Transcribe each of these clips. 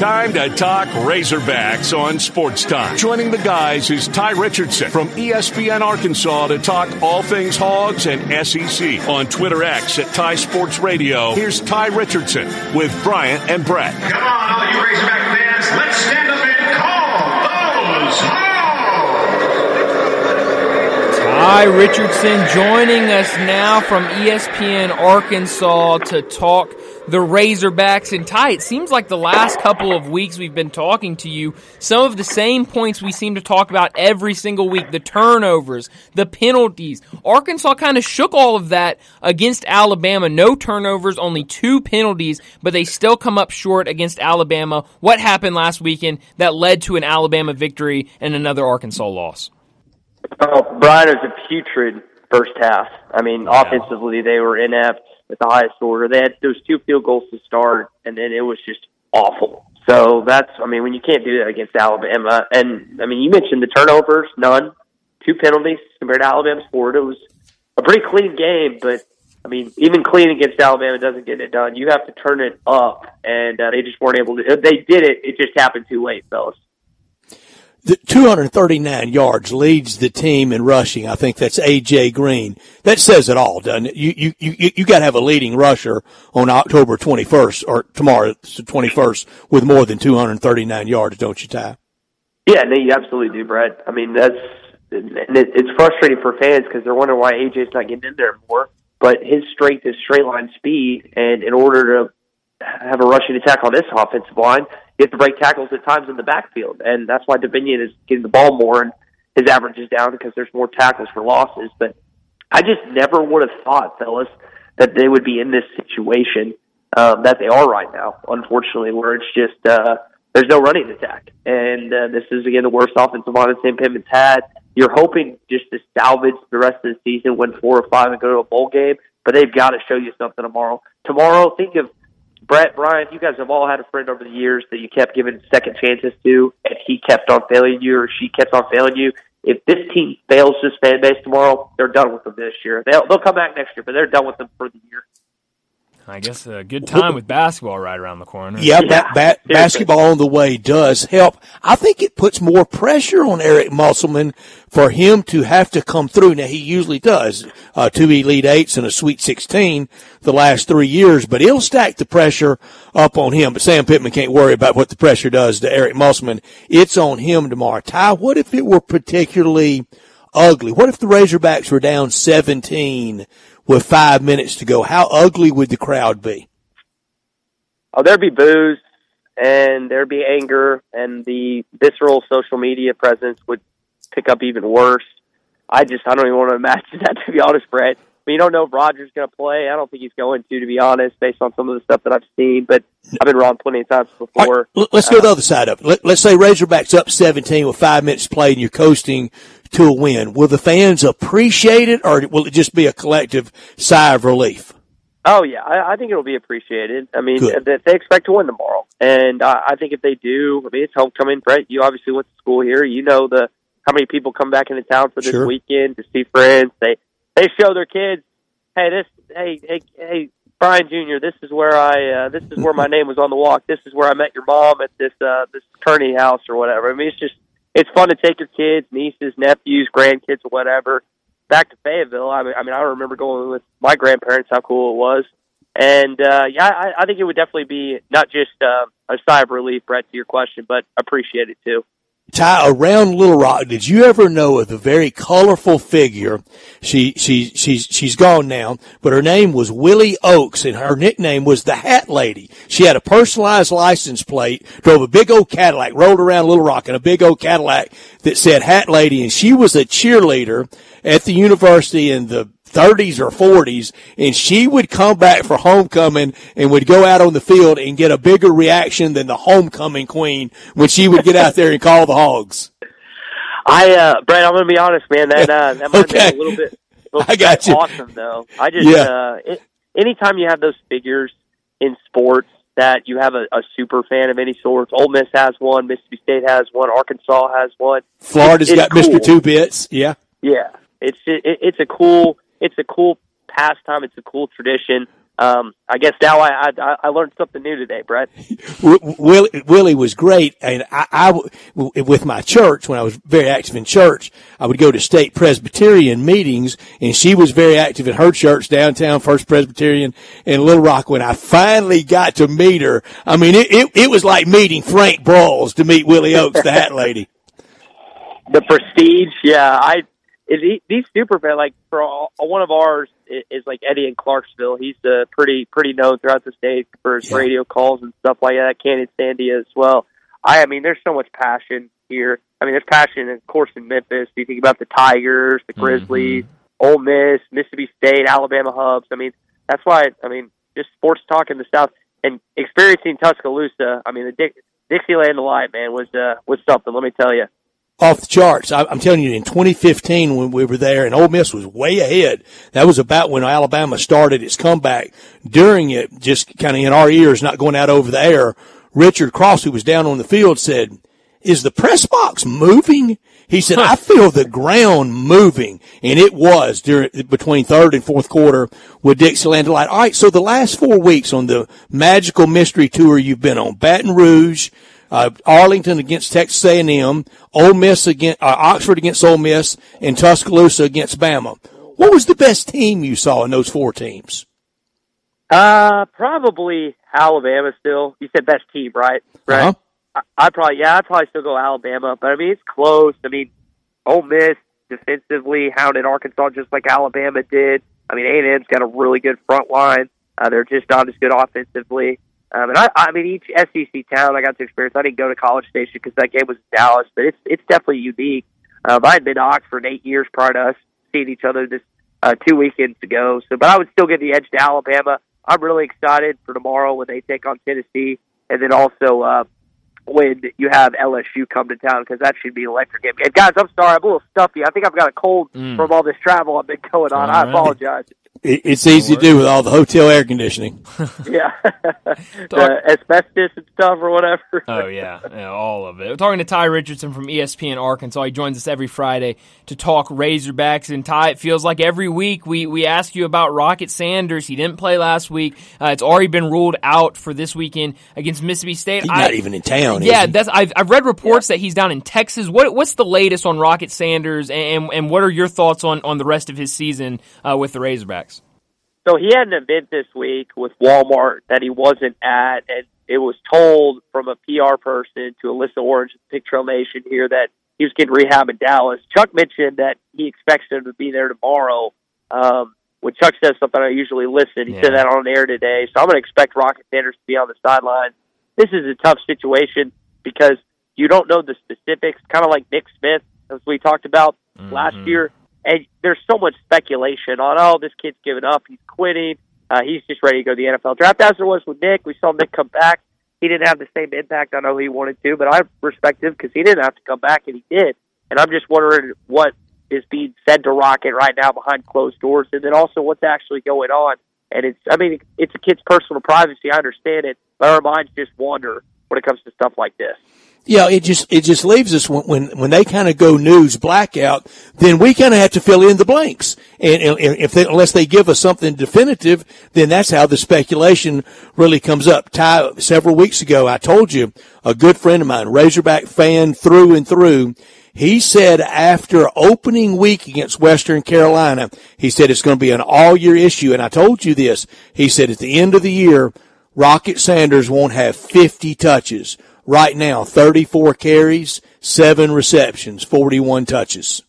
Time to talk Razorbacks on Sports Time. Joining the guys is Ty Richardson from ESPN Arkansas to talk all things Hogs and SEC. On Twitter X at Ty Sports Radio, here's Ty Richardson with Bryant and Brett. Come on, all you Razorback fans, let's stand up and call those Hogs! Ty Richardson joining us now from ESPN Arkansas to talk the Razorbacks. And Ty, it seems like the last couple of weeks we've been talking to you, some of the same points we seem to talk about every single week the turnovers, the penalties. Arkansas kind of shook all of that against Alabama. No turnovers, only two penalties, but they still come up short against Alabama. What happened last weekend that led to an Alabama victory and another Arkansas loss? Oh, Bryant was a putrid first half. I mean, offensively, they were inept at the highest order. They had those two field goals to start, and then it was just awful. So that's, I mean, when you can't do that against Alabama, and I mean, you mentioned the turnovers, none, two penalties compared to Alabama's four. It was a pretty clean game, but I mean, even clean against Alabama doesn't get it done. You have to turn it up, and uh, they just weren't able to. They did it. It just happened too late, fellas. The 239 yards leads the team in rushing. I think that's AJ Green. That says it all, doesn't it? You you you you got to have a leading rusher on October 21st or tomorrow, the 21st, with more than 239 yards, don't you, Ty? Yeah, no, you absolutely do, Brett. I mean, that's and it, it's frustrating for fans because they're wondering why AJ's not getting in there more. But his strength is straight line speed, and in order to have a rushing attack on this offensive line, you have to break tackles at times in the backfield, and that's why Dubinion is getting the ball more and his average is down because there's more tackles for losses. But I just never would have thought, fellas, that they would be in this situation um, that they are right now. Unfortunately, where it's just uh, there's no running attack, and uh, this is again the worst offensive line Sam Pittman's had. You're hoping just to salvage the rest of the season, win four or five, and go to a bowl game, but they've got to show you something tomorrow. Tomorrow, think of Brett, Bryant, you guys have all had a friend over the years that you kept giving second chances to, and he kept on failing you, or she kept on failing you. If this team fails this fan base tomorrow, they're done with them this year. They'll, they'll come back next year, but they're done with them for the year. I guess a good time with basketball right around the corner. Yeah, ba- ba- basketball on the way does help. I think it puts more pressure on Eric Musselman for him to have to come through. Now he usually does uh, two Elite Eights and a Sweet 16 the last three years, but it'll stack the pressure up on him. But Sam Pittman can't worry about what the pressure does to Eric Musselman. It's on him tomorrow. Ty, what if it were particularly ugly? What if the Razorbacks were down 17 with five minutes to go? How ugly would the crowd be? Oh, there'd be booze and there'd be anger, and the visceral social media presence would pick up even worse. I just I don't even want to imagine that to be honest, Brett. I mean, you don't know if Roger's going to play. I don't think he's going to, to be honest, based on some of the stuff that I've seen. But I've been wrong plenty of times before. Right, let's go to the uh, other side of it. Let, let's say Razorbacks up 17 with five minutes played and you're coasting to a win. Will the fans appreciate it or will it just be a collective sigh of relief? Oh yeah, I, I think it'll be appreciated. I mean, they, they expect to win tomorrow, and uh, I think if they do, I mean, it's homecoming. Brett, you obviously went to school here. You know the how many people come back into town for this Sure. weekend to see friends. They they show their kids, hey, this, hey, hey, hey, Brian Jr. This is where I, uh, this is where my name was on the walk. This is where I met your mom at this uh, this Kearney house or whatever. I mean, it's just it's fun to take your kids, nieces, nephews, grandkids, whatever back to Fayetteville. I mean, I mean, I remember going with my grandparents. How cool it was, and uh, yeah, I, I think it would definitely be not just uh, a sigh of relief, Brett, to your question, but appreciate it too. Ty, around Little Rock, did you ever know of the very colorful figure? She, she, she's, she's gone now, but her name was Willie Oakes and her nickname was the Hat Lady. She had a personalized license plate, drove a big old Cadillac, rolled around Little Rock in a big old Cadillac that said Hat Lady and she was a cheerleader at the university in the 30s or 40s and she would come back for homecoming and would go out on the field and get a bigger reaction than the homecoming queen when she would get out there and call the hogs. I, uh, Brett, I'm going to be honest, man. That uh, that might Okay. be a little bit. a little I got you. Awesome though. I just, Yeah. uh, it, anytime you have those figures in sports that you have a, a super fan of any sort. Ole Miss has one. Mississippi State has one. Arkansas has one. Florida's It's- got it's Mr. Two Bits. Yeah. Yeah, it's it, it's a cool it's a cool pastime. It's a cool tradition. um, I guess now I, I I learned something new today, Brett. Willie, Willie was great, and I, I with my church when I was very active in church, I would go to state Presbyterian meetings, and she was very active in her church downtown, First Presbyterian in Little Rock. When I finally got to meet her, I mean, it it, it was like meeting Frank Broyles to meet Willie Oaks, the Hat Lady. the prestige, yeah, I is these super fan like for all, one of ours is like Eddie in Clarksville. He's uh, pretty pretty known throughout the state for his yeah. radio calls and stuff like that. Canyon Sandia as well. I, I mean, there's so much passion here. I mean, there's passion, of course, in Memphis. You think about the Tigers, the Grizzlies, mm-hmm. Ole Miss, Mississippi State, Alabama Hubs. I mean, that's why. I mean, just sports talk in the South and experiencing Tuscaloosa. I mean, the Dick, Dixieland Delight, man, was uh, was something. Let me tell you off the charts. I, am telling you, in 2015 when we were there, and Ole Miss was way ahead. That was about when Alabama started its comeback. During it, just kind of in our ears, not going out over the air, Richard Cross, who was down on the field, said, "Is the press box moving?" He said, "I feel the ground moving," and it was during between third and fourth quarter with Dixieland Delight. All right, so the last four weeks on the magical mystery tour you've been on, Baton Rouge uh, Arlington against Texas A&M, Ole Miss against uh, Oxford against Ole Miss, and Tuscaloosa against Bama. What was the best team you saw in those four teams? Uh, probably Alabama. Still, you said best team, right? Right. Uh-huh. I, I'd probably yeah, I'd probably still go Alabama, but I mean it's close. I mean, Ole Miss defensively hounded Arkansas just like Alabama did. I mean, A&M's got a really good front line. Uh, they're just not as good offensively. Um, and I, I mean, each SEC town I got to experience. I didn't go to College Station because that game was in Dallas, but it's it's definitely unique. Um, I had been to Oxford eight years prior to us seeing each other this uh, two weekends ago. So, but I would still give the edge to Alabama. I'm really excited for tomorrow when they take on Tennessee, and then also uh, when you have LSU come to town because that should be an electric game. And guys, I'm sorry, I'm a little stuffy. I think I've got a cold mm. from all this travel I've been going on. All I apologize. It's easy to do with all the hotel air conditioning. yeah, the asbestos and stuff or whatever. oh yeah. yeah, all of it. We're talking to Ty Richardson from ESPN Arkansas. He joins us every Friday to talk Razorbacks. And Ty, it feels like every week we we ask you about Rocket Sanders. He didn't play last week. Uh, it's already been ruled out for this weekend against Mississippi State. He's I, not even in town. Yeah, that's. I've, I've read reports yeah. that he's down in Texas. What what's the latest on Rocket Sanders, and and what are your thoughts on on the rest of his season uh, with the Razorbacks? So he had an event this week with Walmart that he wasn't at, and it was told from a PR person to Alyssa Orange, Pig Trail Nation here, that he was getting rehab in Dallas. Chuck mentioned that he expects him to be there tomorrow. Um, when Chuck says something, I usually listen. He yeah. said that on air today, so I'm going to expect Rocket Sanders to be on the sideline. This is a tough situation because you don't know the specifics, kind of like Nick Smith, as we talked about mm-hmm. last year and there's so much speculation on, oh, this kid's giving up, he's quitting, uh, he's just ready to go to the NFL draft. As there was with Nick, we saw Nick come back. He didn't have the same impact I know he wanted to, but I respect him because he didn't have to come back, and he did. And I'm just wondering what is being said to Rocket right now behind closed doors, and then also what's actually going on. And it's, I mean, it's a kid's personal privacy. I understand it, but our minds just wander when it comes to stuff like this. Yeah, it just it just leaves us when when, when they kind of go news blackout, then we kind of have to fill in the blanks, and, and if they, unless they give us something definitive, then that's how the speculation really comes up. Ty, several weeks ago, I told you a good friend of mine, Razorback fan through and through. He said after opening week against Western Carolina, he said it's going to be an all year issue, and I told you this. He said at the end of the year, Rocket Sanders won't have 50 touches right now 34 carries, seven receptions, 41 touches.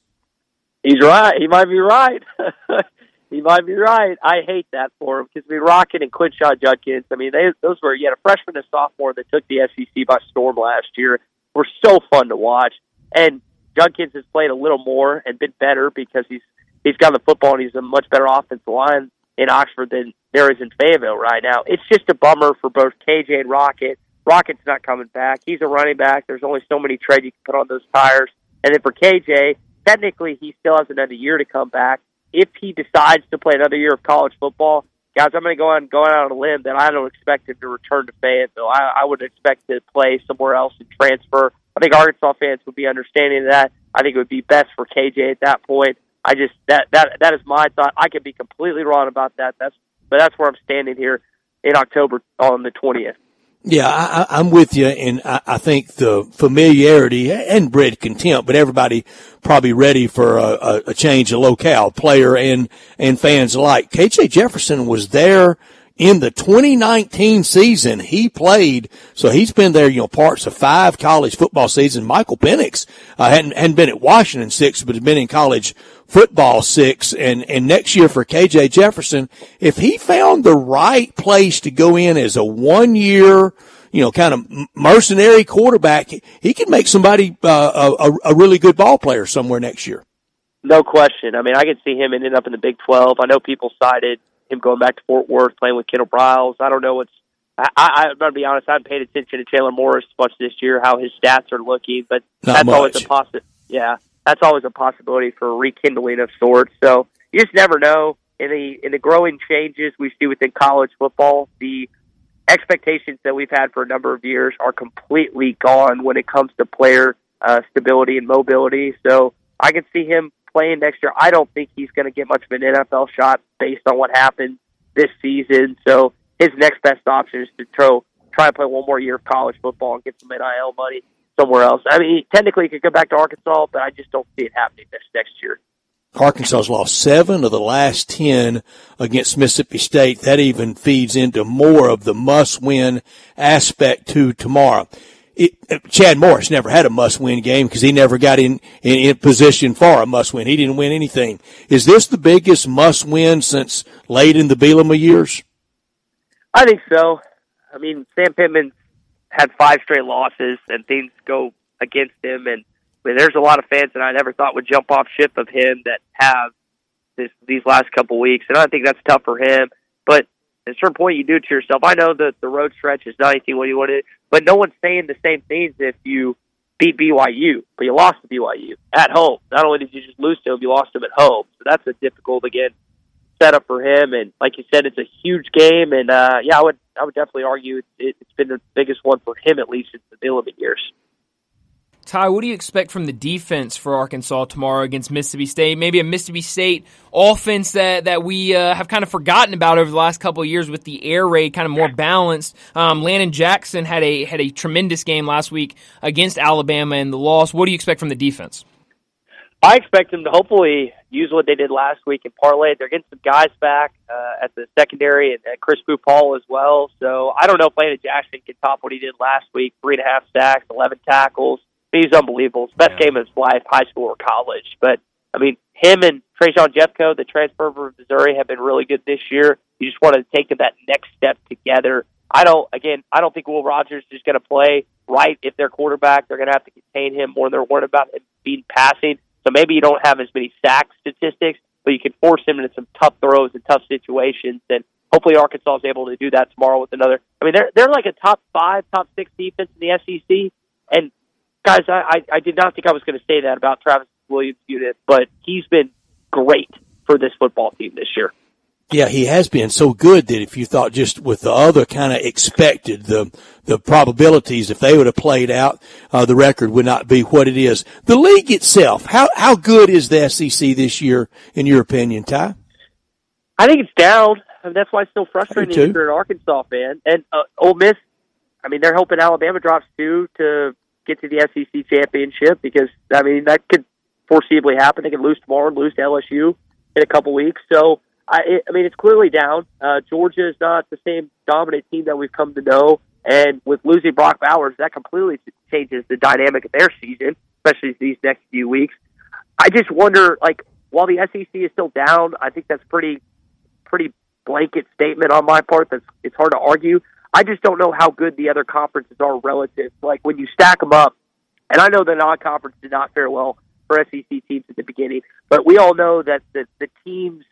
He's right. He might be right. he might be right. I hate that for him because we Rocket and Quinshon Judkins. I mean, they those were you had a freshman and sophomore that took the SEC by storm last year. Were so fun to watch, and Judkins has played a little more and been better because he's he's got the football and he's a much better offensive line in Oxford than there is in Fayetteville right now. It's just a bummer for both KJ and Rocket Rocket's not coming back. He's a running back. There's only so many tread you can put on those tires. And then for KJ, technically he still has another year to come back. If he decides to play another year of college football, guys, I'm going to go on going out on a limb that I don't expect him to return to Fayetteville. I, I would expect to play somewhere else and transfer. I think Arkansas fans would be understanding that. I think it would be best for KJ at that point. I just that that that is my thought. I could be completely wrong about that. That's but that's where I'm standing here in October on the 20th. Yeah, I, I'm with you, and I, I think the familiarity and bred contempt, but everybody probably ready for a, a change of locale, player and and fans alike. KJ Jefferson was there in the 2019 season, he played, so he's been there, you know, parts of five college football seasons. Michael Penix, uh, hadn't, hadn't been at Washington six, but had been in college football six. And, and next year for KJ Jefferson, if he found the right place to go in as a one year, you know, kind of mercenary quarterback, he could make somebody, uh, a, a really good ball player somewhere next year. No question. I mean, I could see him ending up in the Big 12. I know people cited him going back to Fort Worth, playing with Kendall Briles. I don't know what's. I, I, I'm gonna be honest. I haven't paid attention to Chandler Morris much this year, how his stats are looking, but Not that's much. always a possi Yeah, that's always a possibility for rekindling of sorts. So you just never know. In the in the growing changes we see within college football, the expectations that we've had for a number of years are completely gone when it comes to player uh, stability and mobility. So I can see him playing next year. I don't think he's going to get much of an NFL shot based on what happened this season. So his next best option is to throw, try and play one more year of college football and get some NIL money somewhere else. I mean, technically he could go back to Arkansas, but I just don't see it happening this next year. Arkansas's lost seven of the last 10 against Mississippi State. That even feeds into more of the must win aspect to tomorrow. It, uh, Chad Morris never had a must win game because he never got in, in, in position for a must win. He didn't win anything. Is this the biggest must win since late in the Bielema years? I think so. I mean, Sam Pittman had five straight losses, and things go against him. And I mean, there's a lot of fans that I never thought would jump off ship of him that have this these last couple weeks, and I think that's tough for him. But at a certain point, you do it to yourself. I know that the road stretch is not anything what you wanted, but no one's saying the same things if you beat BYU, but you lost to BYU at home. Not only did you just lose to them, you lost them at home. So that's a difficult again setup for him. And like you said, it's a huge game. And uh, yeah, I would I would definitely argue it, it's been the biggest one for him at least since the Bielema years. Ty, what do you expect from the defense for Arkansas tomorrow against Mississippi State? Maybe a Mississippi State offense that that we uh, have kind of forgotten about over the last couple of years with the air raid kind of more balanced. Um, Landon Jackson had a had a tremendous game last week against Alabama in the loss. What do you expect from the defense? I expect them to hopefully use what they did last week and parlay. They're getting some guys back uh, at the secondary and, and Chris Paul as well. So I don't know if Landon Jackson can top what he did last week: three and a half sacks, eleven tackles. He's unbelievable. It's best Yeah. game of his life, high school or college. But I mean, him and Trajan Jeffcoat, the transfer from Missouri, have been really good this year. You just want to take that next step together. I don't. Again, I don't think Will Rogers is going to play right if their quarterback. They're going to have to contain him more than they're worried about him being passing. So maybe you don't have as many sack statistics, but you can force him into some tough throws and tough situations. And hopefully Arkansas is able to do that tomorrow with another. I mean, they're they're like a top five, top six defense in the SEC. And guys, I I, I did not think I was going to say that about Travis Williams' unit, but he's been great for this football team this year. Yeah, he has been so good that if you thought just with the other kind of expected, the the probabilities, if they would have played out, uh, the record would not be what it is. The league itself, how how good is the SEC this year, in your opinion, Ty? I think it's down. I mean, that's why it's so frustrating if you're an Arkansas fan. And uh, Ole Miss, I mean, they're hoping Alabama drops two to get to the SEC championship because I mean that could foreseeably happen. They could lose tomorrow and lose to LSU in a couple weeks. So I, I mean, it's clearly down. Uh, Georgia is not the same dominant team that we've come to know, and with losing Brock Bowers, that completely changes the dynamic of their season, especially these next few weeks. I just wonder, like, while the SEC is still down, I think that's pretty pretty blanket statement on my part. That's it's hard to argue. I just don't know how good the other conferences are relative. Like when you stack them up, and I know the non-conference did not fare well for SEC teams at the beginning, but we all know that the, the teams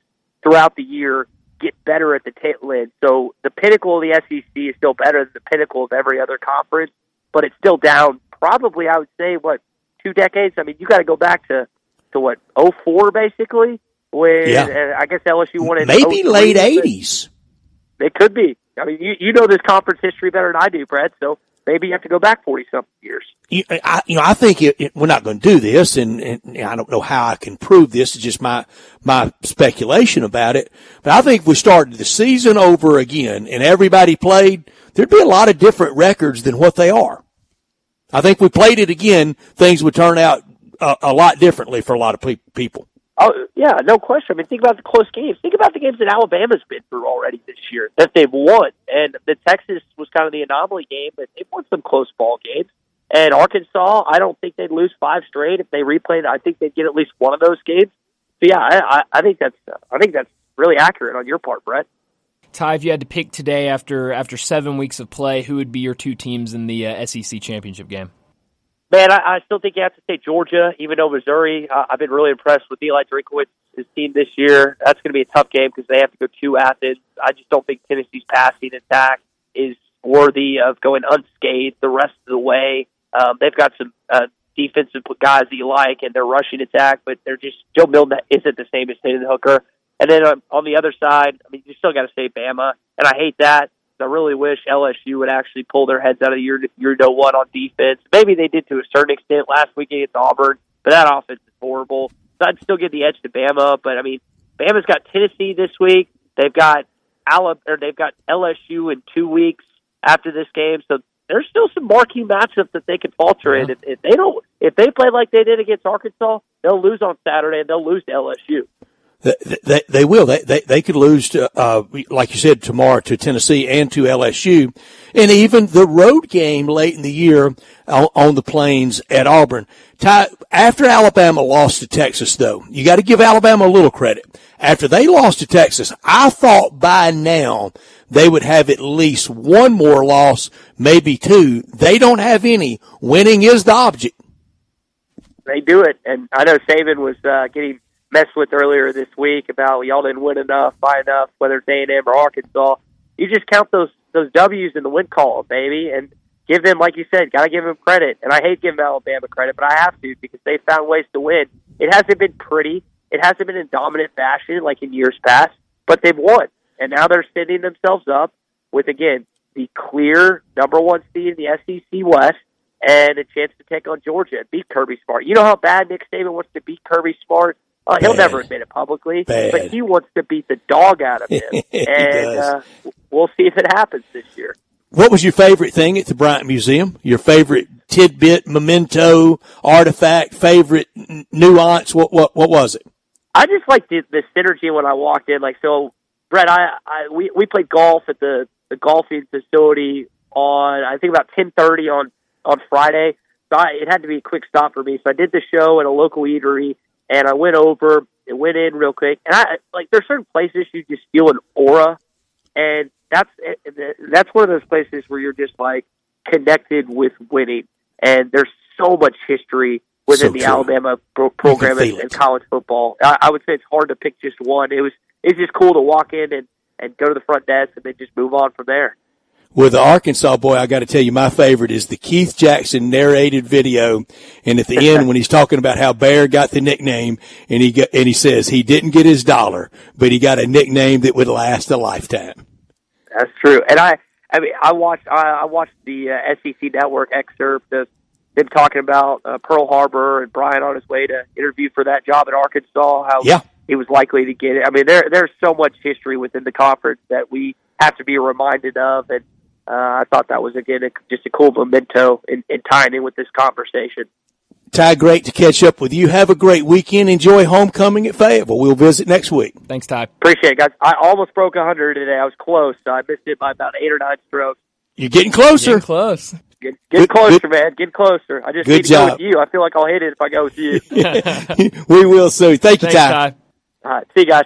throughout the year get better at the tail end. So the pinnacle of the SEC is still better than the pinnacle of every other conference, but it's still down. Probably, I would say, what two decades? I mean, you got to go back to to what 04 basically. When Yeah. I guess LSU won in Maybe 03, late eighties. it could be. I mean, you, you know this conference history better than I do, Brett. So maybe you have to go back 40 something years. You, I, you know, I think it, it, we're not going to do this, and, and I don't know how I can prove this. It's just my my speculation about it. But I think if we started the season over again and everybody played, there'd be a lot of different records than what they are. I think we played it again, things would turn out a, a lot differently for a lot of pe- people. Oh yeah, no question. I mean, think about the close games. Think about the games that Alabama's been through already this year that they've won, and the Texas was kind of the anomaly game, but they've won some close ball games. And Arkansas, I don't think they'd lose five straight if they replayed. I think they'd get at least one of those games. So yeah, I, I think that's I think that's really accurate on your part, Brett. Ty, if you had to pick today after after seven weeks of play, who would be your two teams in the uh, SEC championship game? Man, I, I still think you have to say Georgia, even though Missouri. Uh, I've been really impressed with Eli Drinkwitz, his team this year. That's going to be a tough game because they have to go to Athens. I just don't think Tennessee's passing attack is worthy of going unscathed the rest of the way. Um, they've got some uh, defensive guys that you like, and their rushing attack, but they're just Joe Milton isn't the same as Hendon Hooker. And then um, on the other side, I mean, you still got to say Bama, and I hate that. I really wish LSU would actually pull their heads out of your year no one on defense. Maybe they did to a certain extent last week against Auburn, but that offense is horrible. So I'd still give the edge to Bama, but I mean, Bama's got Tennessee this week. They've got Alabama, or they've got LSU in two weeks after this game. So there's still some marquee matchups that they could falter yeah. in. If, if they don't, if they play like they did against Arkansas, they'll lose on Saturday and they'll lose to LSU. They, they, will. They, they, they could lose to, uh, like you said, tomorrow to Tennessee and to LSU. And even the road game late in the year on, on the plains at Auburn. After Alabama lost to Texas though, you got to give Alabama a little credit. After they lost to Texas, I thought by now they would have at least one more loss, maybe two. They don't have any. Winning is the object. They do it. And I know Saban was, uh, getting messed with earlier this week about y'all didn't win enough, by enough, whether it's A and M or Arkansas. You just count those those W's in the win column, baby, and give them, like you said, got to give them credit. And I hate giving Alabama credit, but I have to because they found ways to win. It hasn't been pretty. It hasn't been in dominant fashion like in years past, but they've won, and now they're setting themselves up with again the clear number one seed in the SEC West and a chance to take on Georgia and beat Kirby Smart. You know how bad Nick Saban wants to beat Kirby Smart uh, he'll never admit it publicly, Bad. but he wants to beat the dog out of him, and uh, we'll see if it happens this year. What was your favorite thing at the Bryant Museum? Your favorite tidbit, memento, artifact, favorite nuance? What what what was it? I just liked the, the synergy when I walked in. Like so, Brett, I, I we we played golf at the the golfing facility on I think about ten thirty on on Friday. So I, it had to be a quick stop for me. So I did the show at a local eatery and I went over and went in real quick. And I like there's certain places you just feel an aura, and that's that's one of those places where you're just like connected with winning. And there's so much history within so the true. Alabama pro- program in, in, college football. I, I would say it's hard to pick just one. It was it's just cool to walk in and and go to the front desk and then just move on from there with the Arkansas boy, I got to tell you, my favorite is the Keith Jackson narrated video. And at the end, when he's talking about how Bear got the nickname and he got, and he says he didn't get his dollar, but he got a nickname that would last a lifetime. That's true. And I, I mean, I watched, I, I watched the uh, SEC network excerpt of them talking about uh, Pearl Harbor and Bryant on his way to interview for that job at Arkansas. How yeah. he was likely to get it. I mean, there, there's so much history within the conference that we have to be reminded of. And, uh, I thought that was again a, just a cool memento in, in tying in with this conversation. Ty, great to catch up with you. Have a great weekend. Enjoy homecoming at Fayetteville. We'll visit next week. Thanks, Ty. Appreciate it, guys. I almost broke 100 today. I was close. So I missed it by about eight or nine strokes. You're getting closer. Getting close. Get, get good, closer, good, man. Get closer. I just good need to job. go with you. I feel like I'll hit it if I go with you. we will soon. Thank you, Thanks, Ty. Ty. All right. See you guys.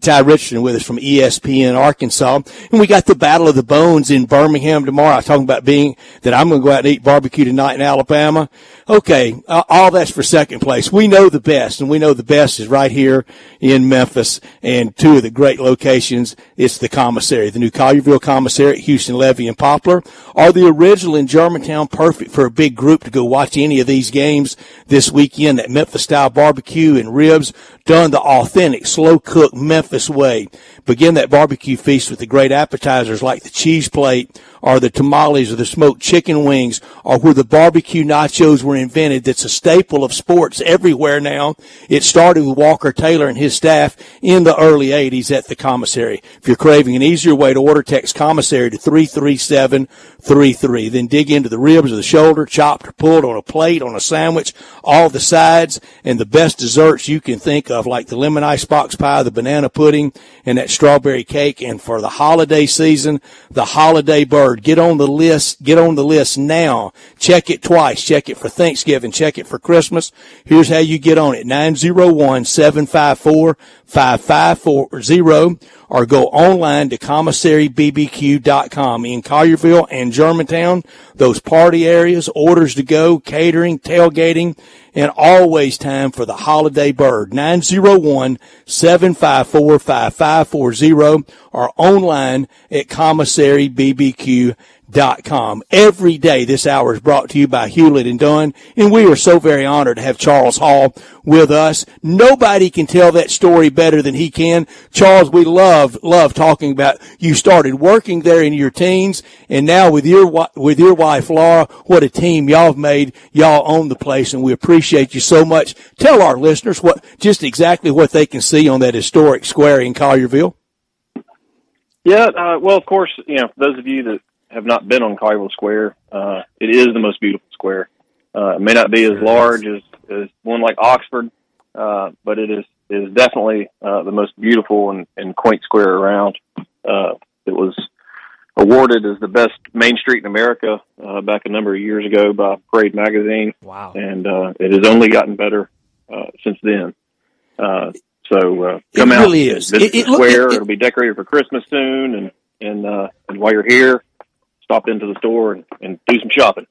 Ty Richardson with us from ESPN Arkansas. And we got the Battle of the Bones in Birmingham tomorrow. Talking about being that I'm going to go out and eat barbecue tonight in Alabama. Okay, uh, all that's for second place. We know the best, and we know the best is right here in Memphis and two of the great locations. It's the commissary, the new Collierville commissary at Houston Levee and Poplar, or the original in Germantown, perfect for a big group to go watch any of these games this weekend. That Memphis style barbecue and ribs done the authentic, slow cook Memphis way. Begin that barbecue feast with the great appetizers like the cheese plate or the tamales or the smoked chicken wings or where the barbecue nachos were invented. That's a staple of sports everywhere now. It started with Walker Taylor and his staff in the early 80s at the commissary. If you're craving an easier way to order, text commissary to 33733. Then dig into the ribs or the shoulder, chopped or pulled on a plate, on a sandwich, all the sides, and the best desserts you can think of, like the lemon ice box pie, the banana pudding, and that strawberry cake. And for the holiday season, the holiday bird. Get on the list. Get on the list now. Check it twice. Check it for Thanksgiving. Check it for Christmas. Here's how you get on it. 901-754-5540 or go online to commissarybbq.com in Collierville and Germantown. Those party areas, orders to go, catering, tailgating, and always time for the holiday bird. 901-754-5540 or online at commissarybbq.com com. Every day this hour is brought to you by Hewlett and Dunn, and we are so very honored to have Charles Hall with us. Nobody can tell that story better than he can. Charles, we love, love talking about you started working there in your teens, and now with your, with your wife Laura, what a team y'all have made. Y'all own the place, and we appreciate you so much. Tell our listeners what, just exactly what they can see on that historic square in Collierville. Yeah, uh, well, of course, you know, those of you that have not been on Collierville Square, uh, it is the most beautiful square. Uh, it may not be as large as, as one like Oxford, uh, but it is is definitely uh, the most beautiful and, and quaint square around. Uh, it was awarded as the best main street in America uh, back a number of years ago by Parade magazine. Wow! And uh, it has only gotten better uh, since then. Uh, so uh, come it out, really is. visit It- it the square. it- It'll be decorated for Christmas soon, and and uh, and while you're here, stop into the store and, and do some shopping.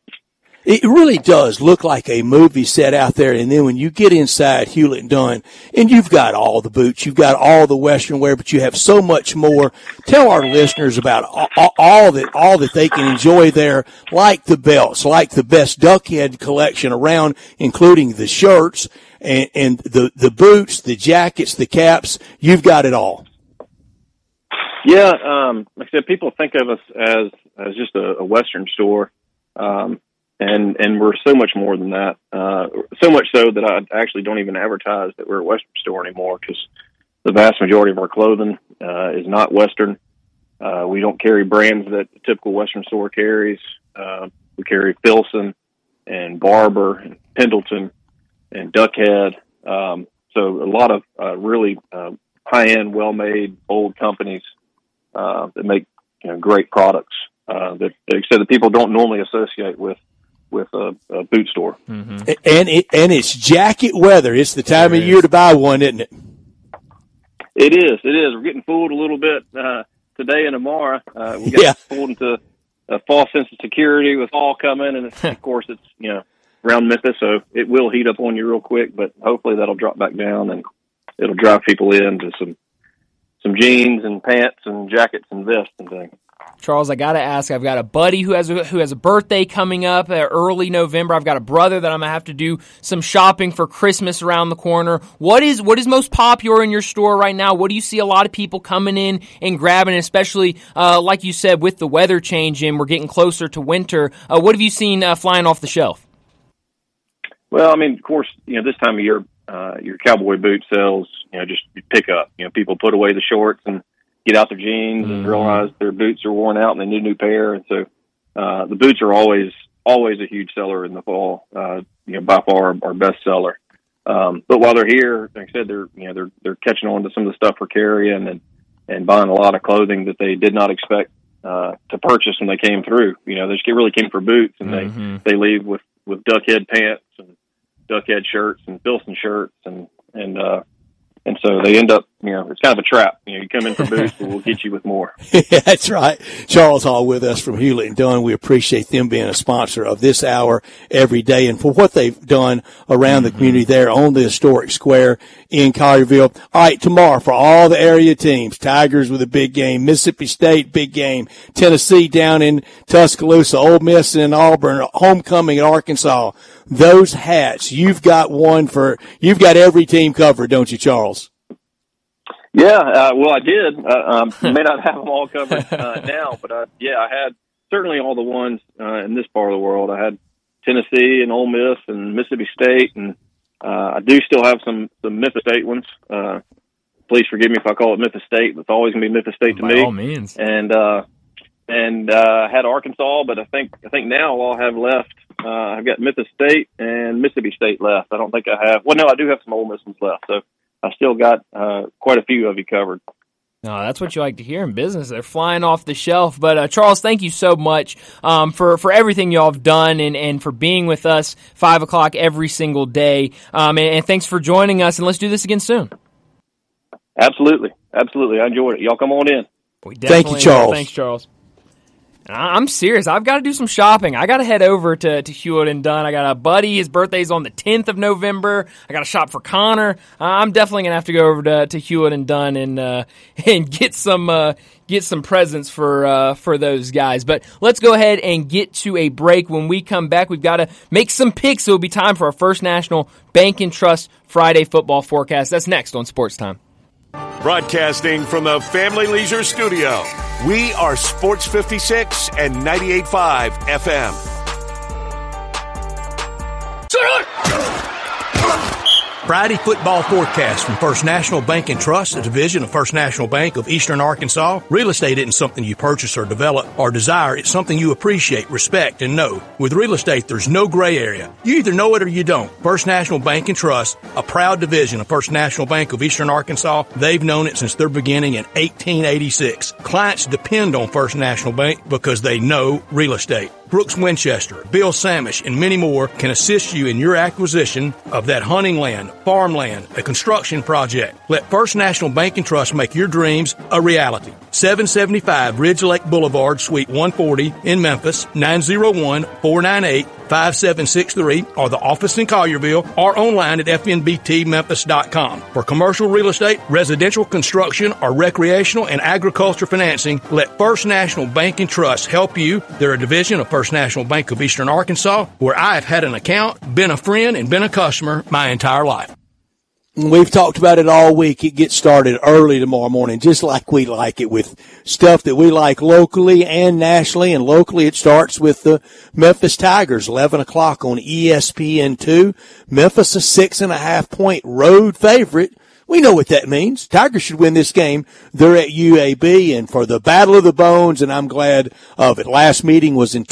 It really does look like a movie set out there. And then when you get inside Hewlett and Dunn and you've got all the boots, you've got all the Western wear, but you have so much more. Tell our listeners about all, all that, all that they can enjoy there, like the belts, like the best duckhead collection around, including the shirts and, and the, the boots, the jackets, the caps. You've got it all. Yeah, um, like I said, people think of us as as just a, a Western store, um, and and we're so much more than that. Uh, so much so that I actually don't even advertise that we're a Western store anymore because the vast majority of our clothing uh, is not Western. Uh, we don't carry brands that the typical Western store carries. Uh, we carry Filson and Barbour and Pendleton and Duckhead. Um, so a lot of uh, really uh, high-end, well-made, old companies uh, that make you know, great products uh, that, like I said, that people don't normally associate with with a, a boot store. And it, and it's jacket weather. It's the time of year to buy one, isn't it? It is. It is. We're getting fooled a little bit uh, today and tomorrow. Uh, we got Yeah. fooled into a false sense of security with fall coming, and it's, of course it's you know around Memphis, so it will heat up on you real quick. But hopefully that'll drop back down, and it'll drive people into some some jeans and pants and jackets and vests and things. Charles, I gotta ask. I've got a buddy who has a, who has a birthday coming up uh, early November. I've got a brother that I'm gonna have to do some shopping for Christmas around the corner. What is what is most popular in your store right now? What do you see a lot of people coming in and grabbing, especially uh, like you said with the weather changing, we're getting closer to winter. Uh, what have you seen uh, flying off the shelf? Well, I mean, of course, you know, this time of year, uh, your cowboy boot sales, you know, just pick up. You know, people put away the shorts and get out their jeans and realize their boots are worn out and they need a new pair. And so, uh, the boots are always, always a huge seller in the fall. Uh, you know, by far our, our best seller. Um, but while they're here, like I said, they're, you know, they're, they're catching on to some of the stuff we're carrying and, and buying a lot of clothing that they did not expect, uh, to purchase when they came through. You know, they just really came for boots and they, they leave with, with duckhead pants and duckhead shirts and Filson shirts and, and, uh, and so they end up, you know, it's kind of a trap. You know, you come in for boots, but we'll get you with more. That's right. Charles Hall with us from Hewlett and Dunn. We appreciate them being a sponsor of this hour every day and for what they've done around the community there on the historic square in Collierville. All right, tomorrow for all the area teams, Tigers with a big game, Mississippi State big game, Tennessee down in Tuscaloosa, Ole Miss in Auburn, homecoming at Arkansas. Those hats, you've got one for, you've got every team covered, don't you, Charles? Yeah, uh, well, I did. Uh, um, may not have them all covered uh, now, but uh, yeah, I had certainly all the ones uh, in this part of the world. I had Tennessee and Ole Miss and Mississippi State, and uh, I do still have some some Memphis State ones. Uh, please forgive me if I call it Memphis State. It's always going to be Memphis State to By me. all means. And uh, and uh, had Arkansas, but I think I think now all I have left. Uh, I've got Memphis State and Mississippi State left. I don't think I have. Well, no, I do have some Ole Miss ones left. So I still got uh, quite a few of you covered. No, that's what you like to hear in business. They're flying off the shelf. But uh, Charles, thank you so much um, for for everything y'all have done and, and for being with us five o'clock every single day. Um, and, and thanks for joining us. And let's do this again soon. Absolutely, absolutely. I enjoyed it. Y'all come on in. We Thank you, definitely- Charles. Thanks, Charles. I'm serious. I've got to do some shopping. I got to head over to, to Hewlett and Dunn. I got a buddy. His birthday's on the 10th of November. I got to shop for Connor. I'm definitely gonna have to go over to, to Hewlett and Dunn and uh, and get some uh, get some presents for uh, for those guys. But let's go ahead and get to a break. When we come back, we've got to make some picks. It'll be time for our first National Bank and Trust Friday football forecast. That's next on Sports Time. Broadcasting from the Family Leisure Studio, we are Sports 56 and 98.5 FM. Friday football forecast from First National Bank and Trust, a division of First National Bank of Eastern Arkansas. Real estate isn't something you purchase or develop or desire. It's something you appreciate, respect, and know. With real estate, there's no gray area. You either know it or you don't. First National Bank and Trust, a proud division of First National Bank of Eastern Arkansas. They've known it since their beginning in 1886. Clients depend on First National Bank because they know real estate. Brooks Winchester, Bill Samish, and many more can assist you in your acquisition of that hunting land, farmland, a construction project. Let First National Bank and Trust make your dreams a reality. 775 Ridge Lake Boulevard, Suite 140 in Memphis, 901-498-5763 or the office in Collierville or online at fnbtmemphis.com. For commercial real estate, residential construction, or recreational and agriculture financing, let First National Bank and Trust help you. They're a division of First National Bank of Eastern Arkansas where I have had an account, been a friend, and been a customer my entire life. We've talked about it all week. It gets started early tomorrow morning, just like we like it with stuff that we like locally and nationally. And locally, it starts with the Memphis Tigers, 11 o'clock on E ESPN2. Memphis, a six and a half point road favorite. We know what that means. Tigers should win this game. They're at UAB and for the Battle of the Bones, and I'm glad of it. Last meeting was in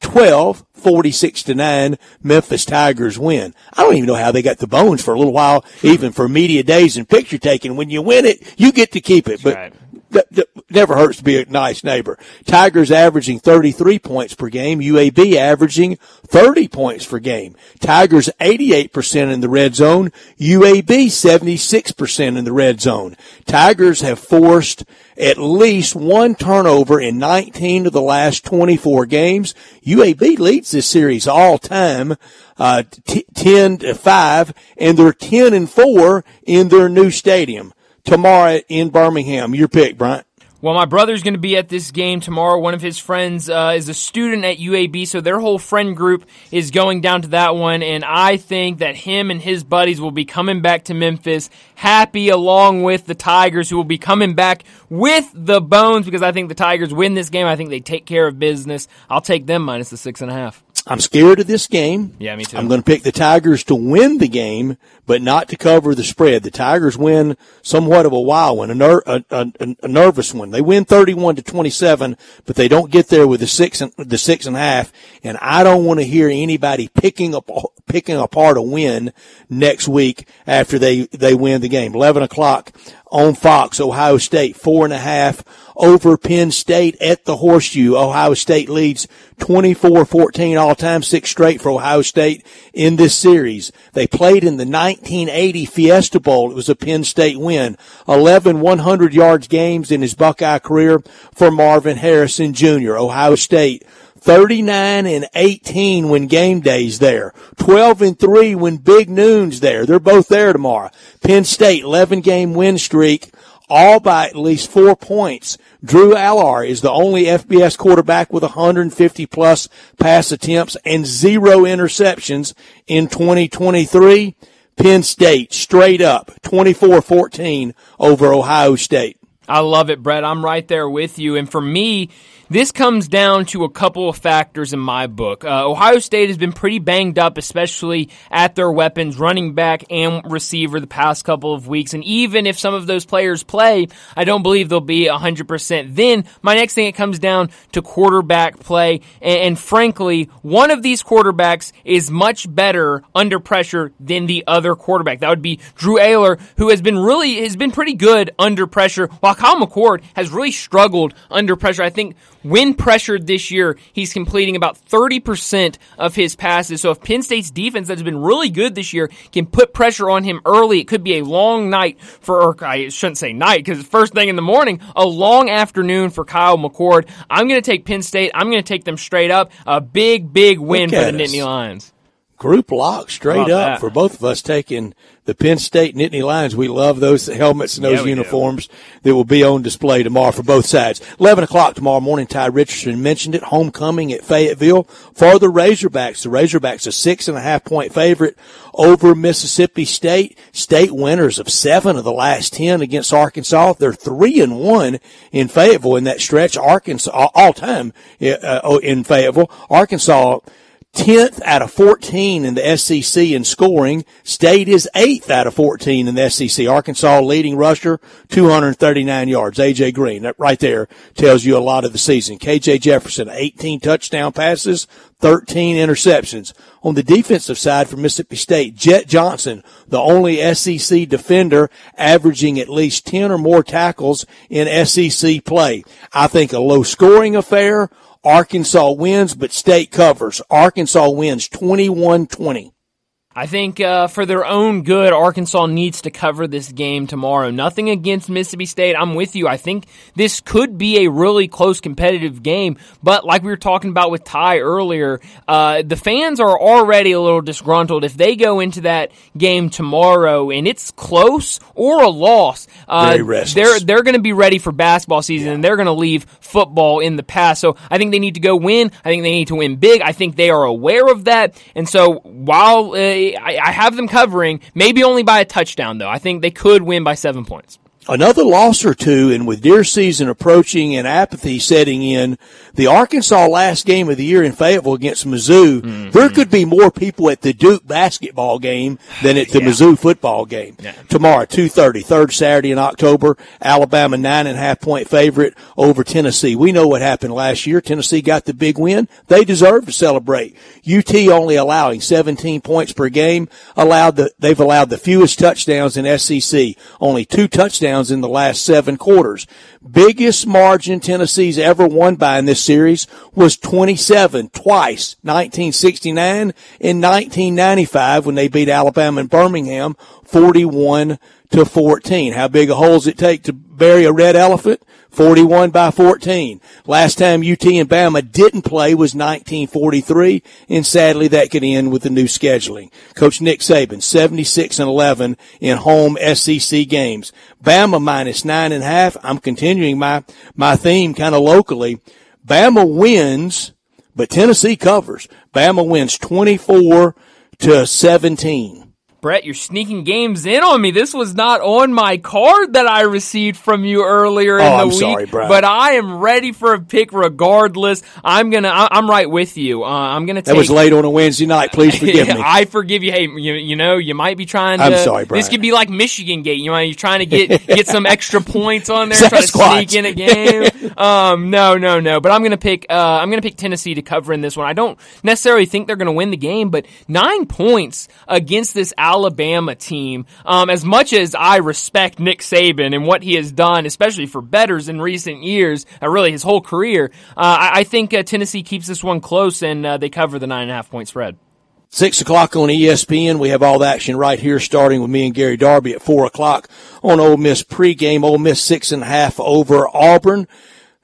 2012, 46 to 9, Memphis Tigers win. I don't even know how they got the bones for a little while, even for media days and picture taking. When you win it, you get to keep it, but right. That, that never hurts to be a nice neighbor. Tigers averaging 33 points per game, UAB averaging 30 points per game. Tigers 88% in the red zone, UAB 76% in the red zone. Tigers have forced at least one turnover in 19 of the last 24 games. UAB leads this series all time, uh, t- 10 to 5, and they're 10 and 4 in their new stadium tomorrow in Birmingham. Your pick, Bryant. Well, my brother's going to be at this game tomorrow. One of his friends uh, is a student at UAB, so their whole friend group is going down to that one. And I think that him and his buddies will be coming back to Memphis happy, along with the Tigers, who will be coming back with the Bones because I think the Tigers win this game. I think they take care of business. I'll take them minus the six and a half. I'm scared of this game. Yeah, me too. I'm going to pick the Tigers to win the game, but not to cover the spread. The Tigers win somewhat of a wild one, a, ner- a, a, a nervous one. They win 31 to 27, but they don't get there with the six and the six and a half. And I don't want to hear anybody picking up picking apart a win next week after they they win the game. 11 o'clock on Fox, Ohio State, four and a half over Penn State at the Horseshoe. Ohio State leads 24-14 all time, six straight for Ohio State in this series. They played in the 1980 Fiesta Bowl. It was a Penn State win. 11 100 yards games in his Buckeye career for Marvin Harrison Jr. Ohio State 39 and 18 when game day's there. 12 and 3 when big noon's there. They're both there tomorrow. Penn State 11 game win streak, all by at least four points. Drew Allar is the only FBS quarterback with 150 plus pass attempts and zero interceptions in 2023. Penn State straight up 24-14 over Ohio State. I love it, Brett. I'm right there with you. And for me, this comes down to a couple of factors in my book. Uh, Ohio State has been pretty banged up, especially at their weapons, running back and receiver, the past couple of weeks. And even if some of those players play, I don't believe they'll be 100%. Then my next thing it comes down to quarterback play. And, and frankly, one of these quarterbacks is much better under pressure than the other quarterback. That would be Drew Allar, who has been really, has been pretty good under pressure, while Kyle McCord has really struggled under pressure. I think when pressured this year, he's completing about 30% of his passes. So if Penn State's defense that has been really good this year can put pressure on him early, it could be a long night for, or I shouldn't say night because it's first thing in the morning, a long afternoon for Kyle McCord. I'm going to take Penn State. I'm going to take them straight up. A big, big win for the us. Nittany Lions. Group lock straight up that? for both of us taking the Penn State Nittany Lions. We love those helmets and those Yeah, we do. uniforms that will be on display tomorrow for both sides. 11 o'clock tomorrow morning, Ty Richardson mentioned it, homecoming at Fayetteville for the Razorbacks. The Razorbacks a six and a half point favorite over Mississippi State. State winners of seven of the last 10 against Arkansas. They're three and one in Fayetteville in that stretch. Arkansas, all time uh, in Fayetteville. Arkansas 10th out of 14 in the SEC in scoring. State is 8th out of 14 in the SEC. Arkansas leading rusher, 239 yards. AJ Green, that right there tells you a lot of the season. KJ Jefferson, 18 touchdown passes, 13 interceptions. On the defensive side for Mississippi State, Jett Johnson, the only SEC defender averaging at least 10 or more tackles in SEC play. I think a low scoring affair. Arkansas wins, but state covers. Arkansas wins 21-20. I think uh, for their own good, Arkansas needs to cover this game tomorrow. Nothing against Mississippi State. I'm with you. I think this could be a really close competitive game. But like we were talking about with Ty earlier, uh, the fans are already a little disgruntled. If they go into that game tomorrow and it's close or a loss, uh, they're they're going to be ready for basketball season and they're going to leave football in the past. So I think they need to go win. I think they need to win big. I think they are aware of that. And so while uh, I, I have them covering, maybe only by a touchdown though, I think they could win by seven points. Another loss or two, and with deer season approaching and apathy setting in, the Arkansas last game of the year in Fayetteville against Mizzou, mm-hmm. there could be more people at the Duke basketball game than at the Mizzou football game. Tomorrow, 2.30, third Saturday in October, Alabama nine and a half point favorite over Tennessee. We know what happened last year. Tennessee got the big win. They deserve to celebrate. UT only allowing 17 points per game, allowed the, they've allowed the fewest touchdowns in SEC. Only two touchdowns in the last seven quarters. Biggest margin Tennessee's ever won by in this series was 27 twice, 1969 and 1995 when they beat Alabama and Birmingham 41 to 14. How big a hole does it take to bury a red elephant? 41 by 14. Last time UT and Bama didn't play was 1943, and sadly that could end with the new scheduling. Coach Nick Saban, 76 and 11 in home SEC games. Bama minus nine and a half. I'm continuing my, my theme kind of locally. Bama wins, but Tennessee covers. Bama wins 24 to 17. Brett, you're sneaking games in on me. This was not on my card that I received from you earlier in Oh, the I'm week. sorry. But I am ready for a pick regardless. I'm gonna. I- I'm right with you. Uh, I'm gonna take. That was late on a Wednesday night. Please forgive me. I forgive you. Hey, you, you know, you might be trying to. I'm sorry, Brian. This could be like Michigan Gate. You know, you're trying to get get some extra points on there, try to sneak in a game. um, no, no, no. But I'm gonna pick. Uh, I'm gonna pick Tennessee to cover in this one. I don't necessarily think they're gonna win the game, but nine points against this Alabama team. Um, as much as I respect Nick Saban and what he has done, especially for betters in recent years, uh, really his whole career, uh, I, I think uh, Tennessee keeps this one close and uh, they cover the nine and a half point spread. Six o'clock on ESPN. We have all the action right here, starting with me and Gary Darby at four o'clock on Ole Miss pregame. Ole Miss six and a half over Auburn.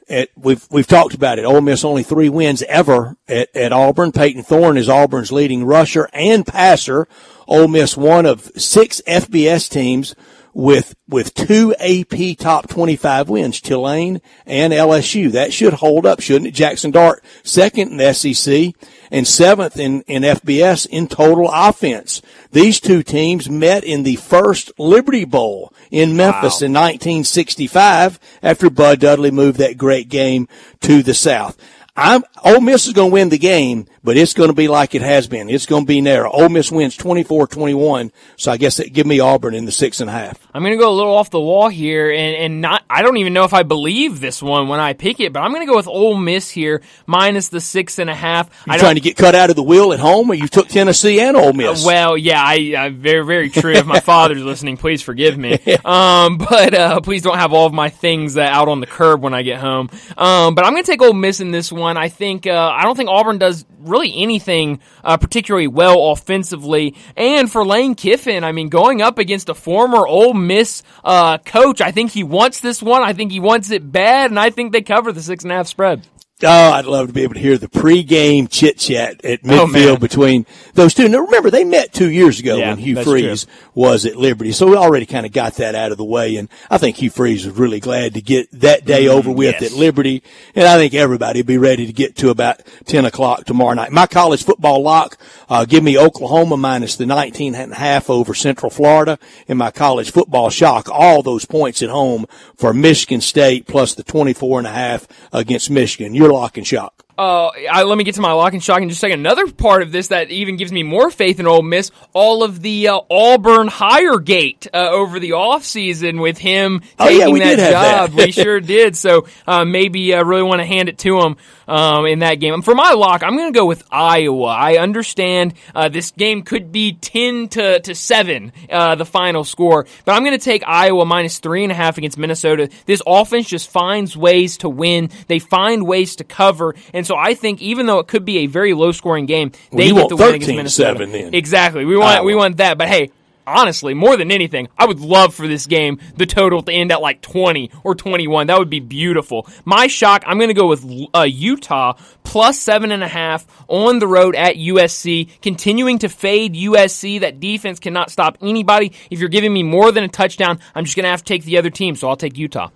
At, we've we've talked about it. Ole Miss only three wins ever at, at Auburn. Payton Thorne is Auburn's leading rusher and passer. Ole Miss one of six FBS teams with with two AP top 25 wins, Tulane and LSU. That should hold up, shouldn't it? Jackson Dart second in the SEC and seventh in, in FBS in total offense. These two teams met in the first Liberty Bowl in Memphis wow. in 1965 after Bud Dudley moved that great game to the South. I'm, Ole Miss is going to win the game, but it's going to be like it has been. It's going to be narrow. Ole Miss wins 24-21, so I guess it give me Auburn in the six and a half. I'm going to go a little off the wall here, and, and not. I don't even know if I believe this one when I pick it, but I'm going to go with Ole Miss here minus the six and a half. You trying to get cut out of the wheel at home, or you took Tennessee and Ole Miss? Uh, well, yeah, I, I very very true. if my father's listening, please forgive me. Um, but uh, please don't have all of my things uh, out on the curb when I get home. Um, but I'm going to take Ole Miss in this one. I think uh, I don't think Auburn does really anything uh, particularly well offensively. And for Lane Kiffin, I mean, going up against a former Ole Miss uh, coach, I think he wants this one. I think he wants it bad, and I think they cover the six and a half spread. Oh, I'd love to be able to hear the pregame chit chat at oh, midfield oh, between those two. Now remember, they met two years ago yeah, when Hugh Freeze true. was at Liberty, so we already kind of got that out of the way. And I think Hugh Freeze was really glad to get that day mm, over with yes. at Liberty. And I think everybody will be ready to get to about ten o'clock tomorrow night. My college football lock, uh, give me Oklahoma minus the 19 and a half over Central Florida, in my college football shock, all those points at home for Michigan State plus the 24 and a half against Michigan. You're lock and shock? Uh, I, let me get to my lock and shock in just a second. Another part of this that even gives me more faith in Ole Miss, all of the uh, Auburn hire gate uh, over the offseason with him taking oh, yeah, that job. That. we sure did. So uh, maybe I really want to hand it to him um, in that game. For my lock, I'm going to go with Iowa. I understand uh, this game could be 10 to, to 7, uh, the final score, but I'm going to take Iowa minus 3.5 against Minnesota. This offense just finds ways to win, they find ways to cover. And so I think even though it could be a very low scoring game, they well, get the win against Minnesota. Then. Exactly. We want, Iowa. we want that. But hey, honestly, more than anything, I would love for this game, the total to end at like 20 or 21. That would be beautiful. My shock, I'm going to go with uh, Utah plus seven and a half on the road at USC, continuing to fade USC. That defense cannot stop anybody. If you're giving me more than a touchdown, I'm just going to have to take the other team, so I'll take Utah.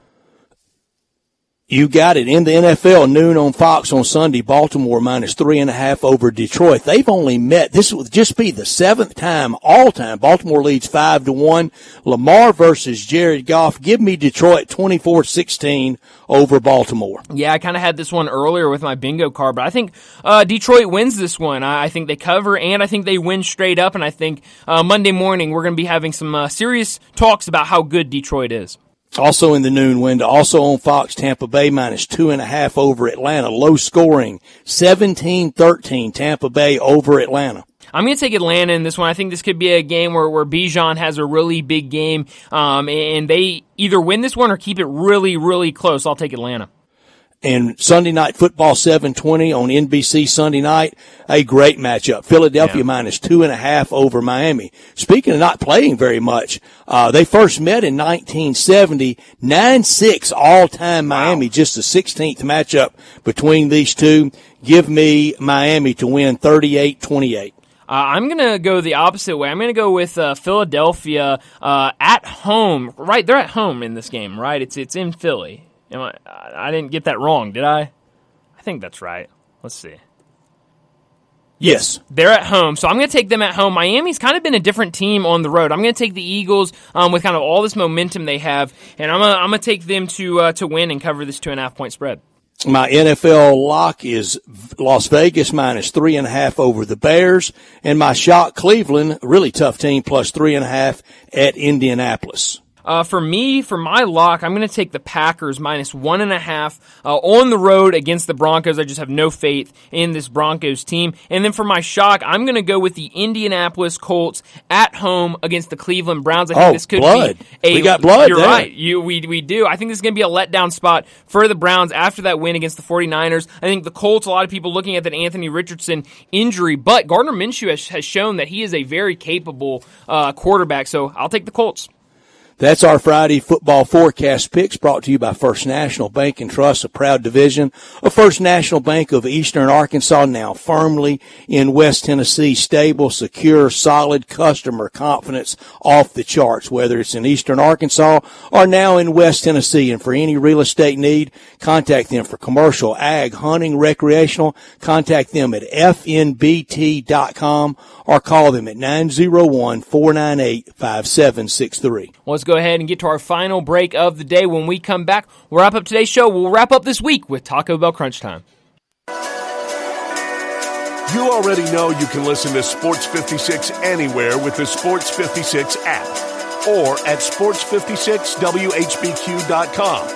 You got it in the NFL noon on Fox on Sunday. Baltimore minus three and a half over Detroit. They've only met. This would just be the seventh time all time. Baltimore leads five to one. Lamar versus Jared Goff. Give me Detroit 24-16 over Baltimore. Yeah, I kind of had this one earlier with my bingo card, but I think uh, Detroit wins this one. I, I, think they cover and I think they win straight up. And I think uh, Monday morning we're going to be having some uh, serious talks about how good Detroit is. Also in the noon window, also on Fox, Tampa Bay minus two and a half over Atlanta. Low scoring, 17-13, Tampa Bay over Atlanta. I'm going to take Atlanta in this one. I think this could be a game where, where Bijan has a really big game, um, and they either win this one or keep it really, really close. I'll take Atlanta and Sunday night football 720 on NBC Sunday night. A great matchup. Philadelphia yeah. minus two and a half over Miami. Speaking of not playing very much, uh, they first met in 1970, 9-6 all time Miami, wow. just the 16th matchup between these two. Give me Miami to win 38-28. Uh, I'm going to go the opposite way. I'm going to go with uh, Philadelphia uh, at home. Right, they're at home in this game, right? It's it's in Philly. Am I, I didn't get that wrong, did I? I think that's right. Let's see. Yes. They're at home, so I'm going to take them at home. Miami's kind of been a different team on the road. I'm going to take the Eagles um, with kind of all this momentum they have, and I'm going to, take them to uh, to win and cover this two and a half point spread. My NFL lock is Las Vegas minus three and a half over the Bears, and my shot Cleveland, really tough team, plus three and a half at Indianapolis. Uh, for me, for my lock, I'm going to take the Packers minus one and a half uh, on the road against the Broncos. I just have no faith in this Broncos team. And then for my shock, I'm going to go with the Indianapolis Colts at home against the Cleveland Browns. I think oh, this could blood. be a. We got blood. You're there. right. You we we do. I think this is going to be a letdown spot for the Browns after that win against the 49ers. I think the Colts. A lot of people looking at that Anthony Richardson injury, but Gardner Minshew has, has shown that he is a very capable uh, quarterback. So I'll take the Colts. That's our Friday football forecast picks brought to you by First National Bank and Trust, a proud division of First National Bank of Eastern Arkansas, now firmly in West Tennessee. Stable, secure, solid customer confidence off the charts, whether it's in Eastern Arkansas or now in West Tennessee. And for any real estate need, contact them for commercial, ag, hunting, recreational. Contact them at fnbt.com or call them at 901-498-5763. Let's go ahead and get to our final break of the day. When we come back, we'll wrap up today's show. We'll wrap up this week with Taco Bell Crunch Time. You already know you can listen to Sports 56 anywhere with the Sports 56 app or at sports56whbq.com.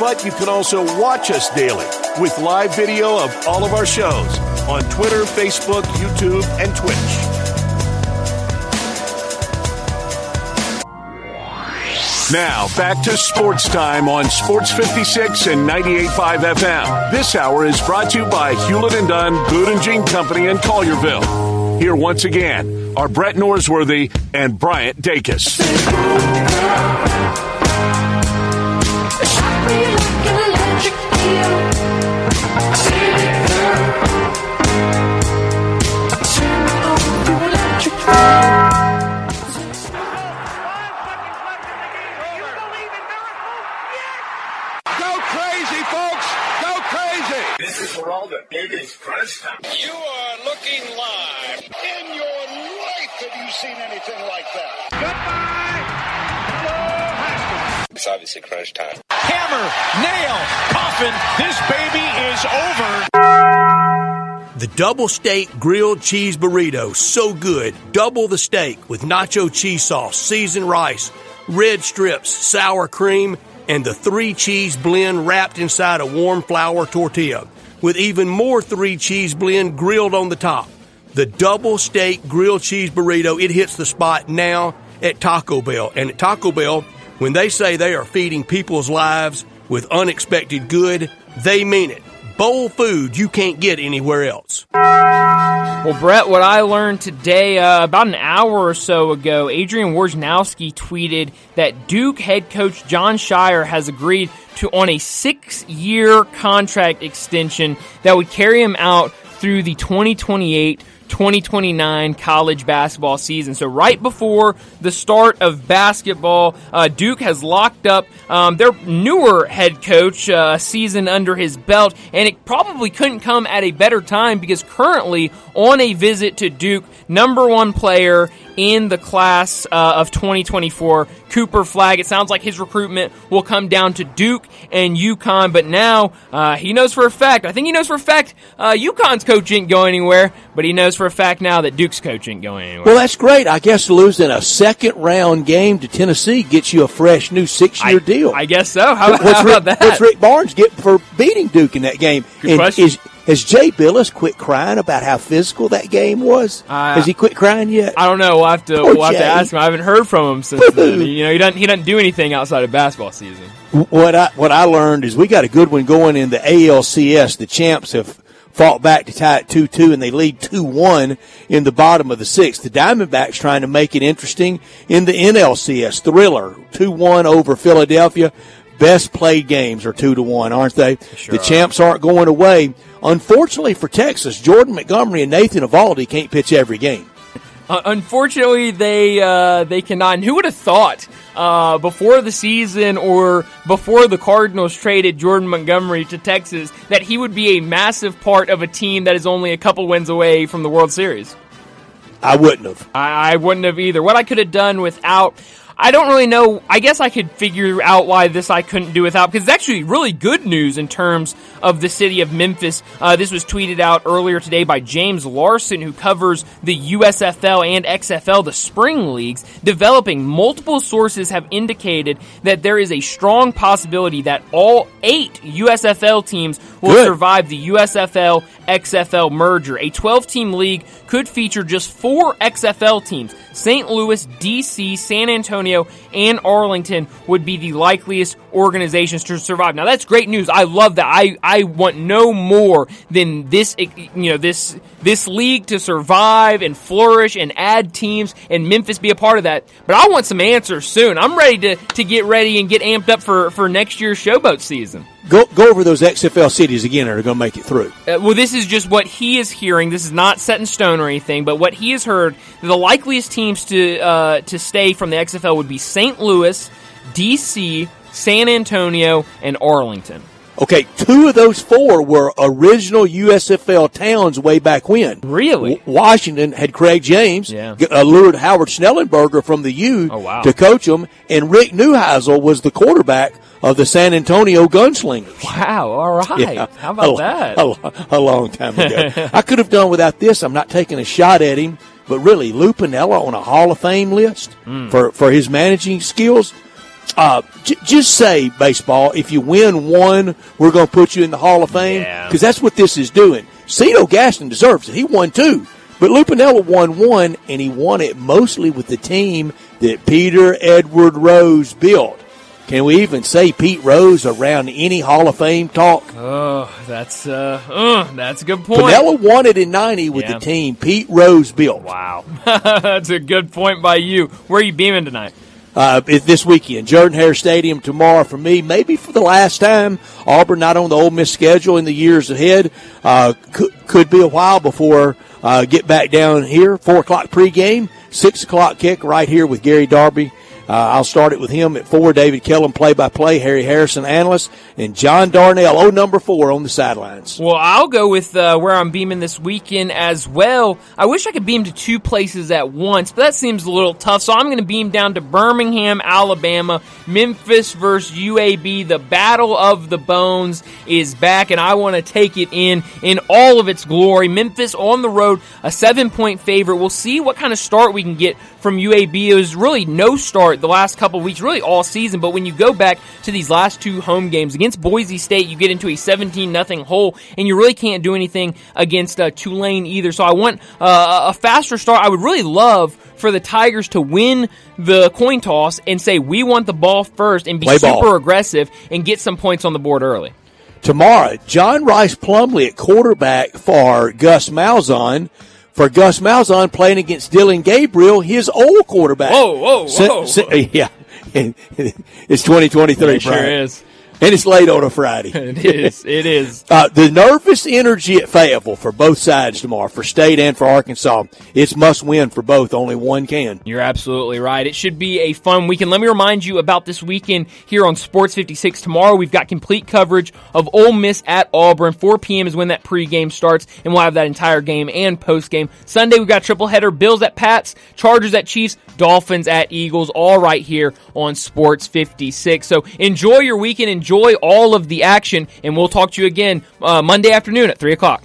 But you can also watch us daily with live video of all of our shows on Twitter, Facebook, YouTube, and Twitch. Now, back to sports time on Sports 56 and 98.5 FM. This hour is brought to you by Hewlett and Dunn, Boot and Jean Company in Collierville. Here once again are Brett Norsworthy and Bryant Dacus. Obviously crunch time. Hammer, nail, coffin. This baby is over. The double steak grilled cheese burrito, so good. Double the steak with nacho cheese sauce, seasoned rice, red strips, sour cream, and the three cheese blend wrapped inside a warm flour tortilla with even more three cheese blend grilled on the top. The double steak grilled cheese burrito, it hits the spot now at Taco Bell. And at Taco Bell, when they say they are feeding people's lives with unexpected good, they mean it. Bowl food you can't get anywhere else. Well, Brett, what I learned today, uh, about an hour or so ago, Adrian Wojnarowski tweeted that Duke head coach Jon Scheyer has agreed to on a six-year contract extension that would carry him out through the 2028 2029 college basketball season. So right before the start of basketball, uh, Duke has locked up um, their newer head coach, uh, season under his belt, and it probably couldn't come at a better time because currently on a visit to Duke, number one player in the class uh, of 2024, Cooper Flagg. It sounds like his recruitment will come down to Duke and UConn, but now uh, he knows for a fact, I think he knows for a fact, uh, UConn's coach ain't going anywhere, but he knows for a fact now that Duke's coach ain't going anywhere. Well, that's great. I guess losing a second round game to Tennessee gets you a fresh new six year deal. I guess so. How, what's, how Rick, about that? what's Rick Barnes get for beating Duke in that game? Good And question. Is, has Jay Bilas quit crying about how physical that game was? Uh, has he quit crying yet? I don't know. We'll have to we'll have to ask him. I haven't heard from him since then. You know, he doesn't he doesn't do anything outside of basketball season. what I what I learned is we got a good one going in the ALCS. The champs have fought back to tie it two two, and they lead two one in the bottom of the sixth. The Diamondbacks trying to make it interesting in the NLCS. Thriller two one over Philadelphia. Best played games are two to one, aren't they? the champs aren't going away. Unfortunately for Texas, Jordan Montgomery and Nathan Eovaldi can't pitch every game. Uh, unfortunately, they uh, they cannot. And who would have thought uh, before the season or before the Cardinals traded Jordan Montgomery to Texas that he would be a massive part of a team that is only a couple wins away from the World Series? I wouldn't have. I, I wouldn't have either. What I could have done without. I don't really know. I guess I could figure out why this I couldn't do without because it's actually really good news in terms of the city of Memphis. Uh, this was tweeted out earlier today by James Larson, who covers the USFL and XFL, the spring leagues. Developing multiple sources have indicated that there is a strong possibility that all eight USFL teams will Good. survive the USFL XFL merger. A 12 team league could feature just four XFL teams. St. Louis, DC, San Antonio, and Arlington would be the likeliest organizations to survive. Now that's great news. I love that. I, I want no more than this, you know, this, this league to survive and flourish and add teams and Memphis be a part of that. But I want some answers soon. I'm ready to, to get ready and get amped up for, for next year's showboat season. Go, go over those XFL cities again that are going to make it through. Uh, well, this is just what he is hearing. This is not set in stone or anything, but what he has heard. The likeliest teams to uh, to stay from the XFL would be St. Louis, DC, San Antonio, and Arlington. Okay, two of those four were original USFL towns way back when. Really? W- Washington had Craig James, Yeah. g- uh, lured Howard Schnellenberger from the U Oh, wow. to coach them, and Rick Neuheisel was the quarterback of the San Antonio Gunslingers. Wow! All right. Yeah. How about a, that? A, a long time ago. I could have done without this. I'm not taking a shot at him, but really, Lou Piniella on a Hall of Fame list Hmm. for, for his managing skills. Uh, j- just say baseball. If you win one, we're going to put you in the Hall of Fame Yeah. because that's what this is doing. Cito Gaston deserves it. He won two, but Lou Piniella won one, and he won it mostly with the team that Peter Edward Rose built. Can we even say Pete Rose around any Hall of Fame talk? Oh, that's uh, uh, that's a good point. Piniella won it in 90 with Yeah. the team Pete Rose built. Wow, that's a good point by you. Where are you beaming tonight? Uh, this weekend, Jordan Hare Stadium tomorrow for me, maybe for the last time. Auburn not on the Ole Miss schedule in the years ahead. Uh, could, could be a while before uh, get back down here. Four o'clock pregame, six o'clock kick right here with Gary Darby. Uh, I'll start it with him at four. David Kellum, play by play. Harry Harrison, analyst, and John Darnell, oh number four on the sidelines. Well, I'll go with uh, where I'm beaming this weekend as well. I wish I could beam to two places at once, but that seems a little tough. So I'm going to beam down to Birmingham, Alabama. Memphis versus UAB. The Battle of the Bones is back, and I want to take it in in all of its glory. Memphis on the road, a seven point favorite. We'll see what kind of start we can get from UAB. It was really no start the last couple of weeks, really all season. But when you go back to these last two home games against Boise State, you get into a 17 nothing hole, and you really can't do anything against uh, Tulane either. So I want uh, a faster start. I would really love for the Tigers to win the coin toss and say we want the ball first and be Play super ball. aggressive and get some points on the board early. tomorrow. John Rhys Plumlee at quarterback for Gus Malzahn. For Gus Malzahn playing against Dillon Gabriel, his old quarterback. Whoa, whoa, whoa, si- whoa. yeah. it's 2023, It sure Brian. is. And it's late on a Friday. It is. It is. Uh, the nervous energy at Fayetteville for both sides tomorrow, for State and for Arkansas. It's must win for both. Only one can. You're absolutely right. It should be a fun weekend. Let me remind you about this weekend here on Sports 56. Tomorrow we've got complete coverage of Ole Miss at Auburn. 4 p.m. is when that pregame starts, and we'll have that entire game and postgame. Sunday we've got triple header: Bills at Pats, Chargers at Chiefs, Dolphins at Eagles. All right here on Sports 56. So enjoy your weekend. Enjoy all of the action, and we'll talk to you again uh, Monday afternoon at three o'clock.